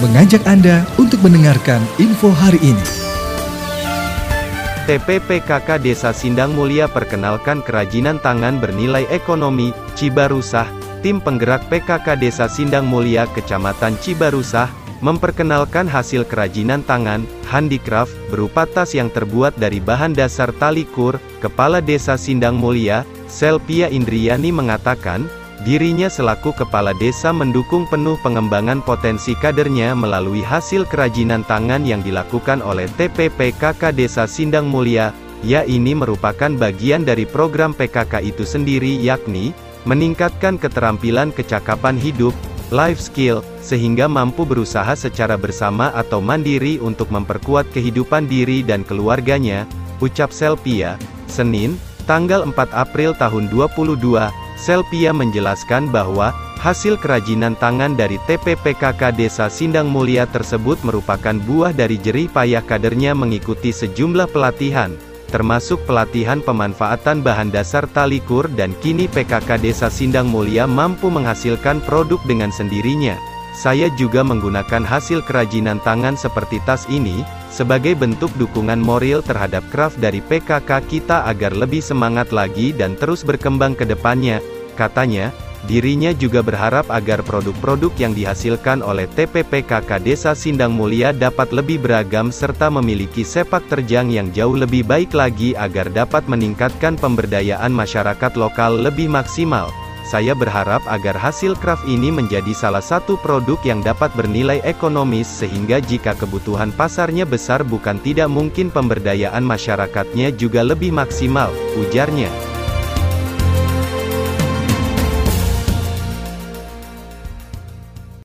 mengajak Anda untuk mendengarkan info hari ini. TPPKK Desa Sindang Mulia perkenalkan kerajinan tangan bernilai ekonomi, Cibarusah, tim penggerak PKK Desa Sindang Mulia Kecamatan Cibarusah, memperkenalkan hasil kerajinan tangan, handicraft, berupa tas yang terbuat dari bahan dasar tali kur, Kepala Desa Sindang Mulia, Selpia Indriani mengatakan, Dirinya selaku kepala desa mendukung penuh pengembangan potensi kadernya melalui hasil kerajinan tangan yang dilakukan oleh TPPKK Desa Sindang Mulia, ya ini merupakan bagian dari program PKK itu sendiri yakni, meningkatkan keterampilan kecakapan hidup, life skill, sehingga mampu berusaha secara bersama atau mandiri untuk memperkuat kehidupan diri dan keluarganya, ucap Selpia, Senin, tanggal 4 April tahun 2022, Selpia menjelaskan bahwa, hasil kerajinan tangan dari TPPKK Desa Sindang Mulia tersebut merupakan buah dari jerih payah kadernya mengikuti sejumlah pelatihan, termasuk pelatihan pemanfaatan bahan dasar talikur dan kini PKK Desa Sindang Mulia mampu menghasilkan produk dengan sendirinya. Saya juga menggunakan hasil kerajinan tangan seperti tas ini, sebagai bentuk dukungan moral terhadap craft dari PKK kita agar lebih semangat lagi dan terus berkembang ke depannya, Katanya, dirinya juga berharap agar produk-produk yang dihasilkan oleh TPPKK Desa Sindang Mulia dapat lebih beragam serta memiliki sepak terjang yang jauh lebih baik lagi agar dapat meningkatkan pemberdayaan masyarakat lokal lebih maksimal. Saya berharap agar hasil craft ini menjadi salah satu produk yang dapat bernilai ekonomis sehingga jika kebutuhan pasarnya besar bukan tidak mungkin pemberdayaan masyarakatnya juga lebih maksimal, ujarnya.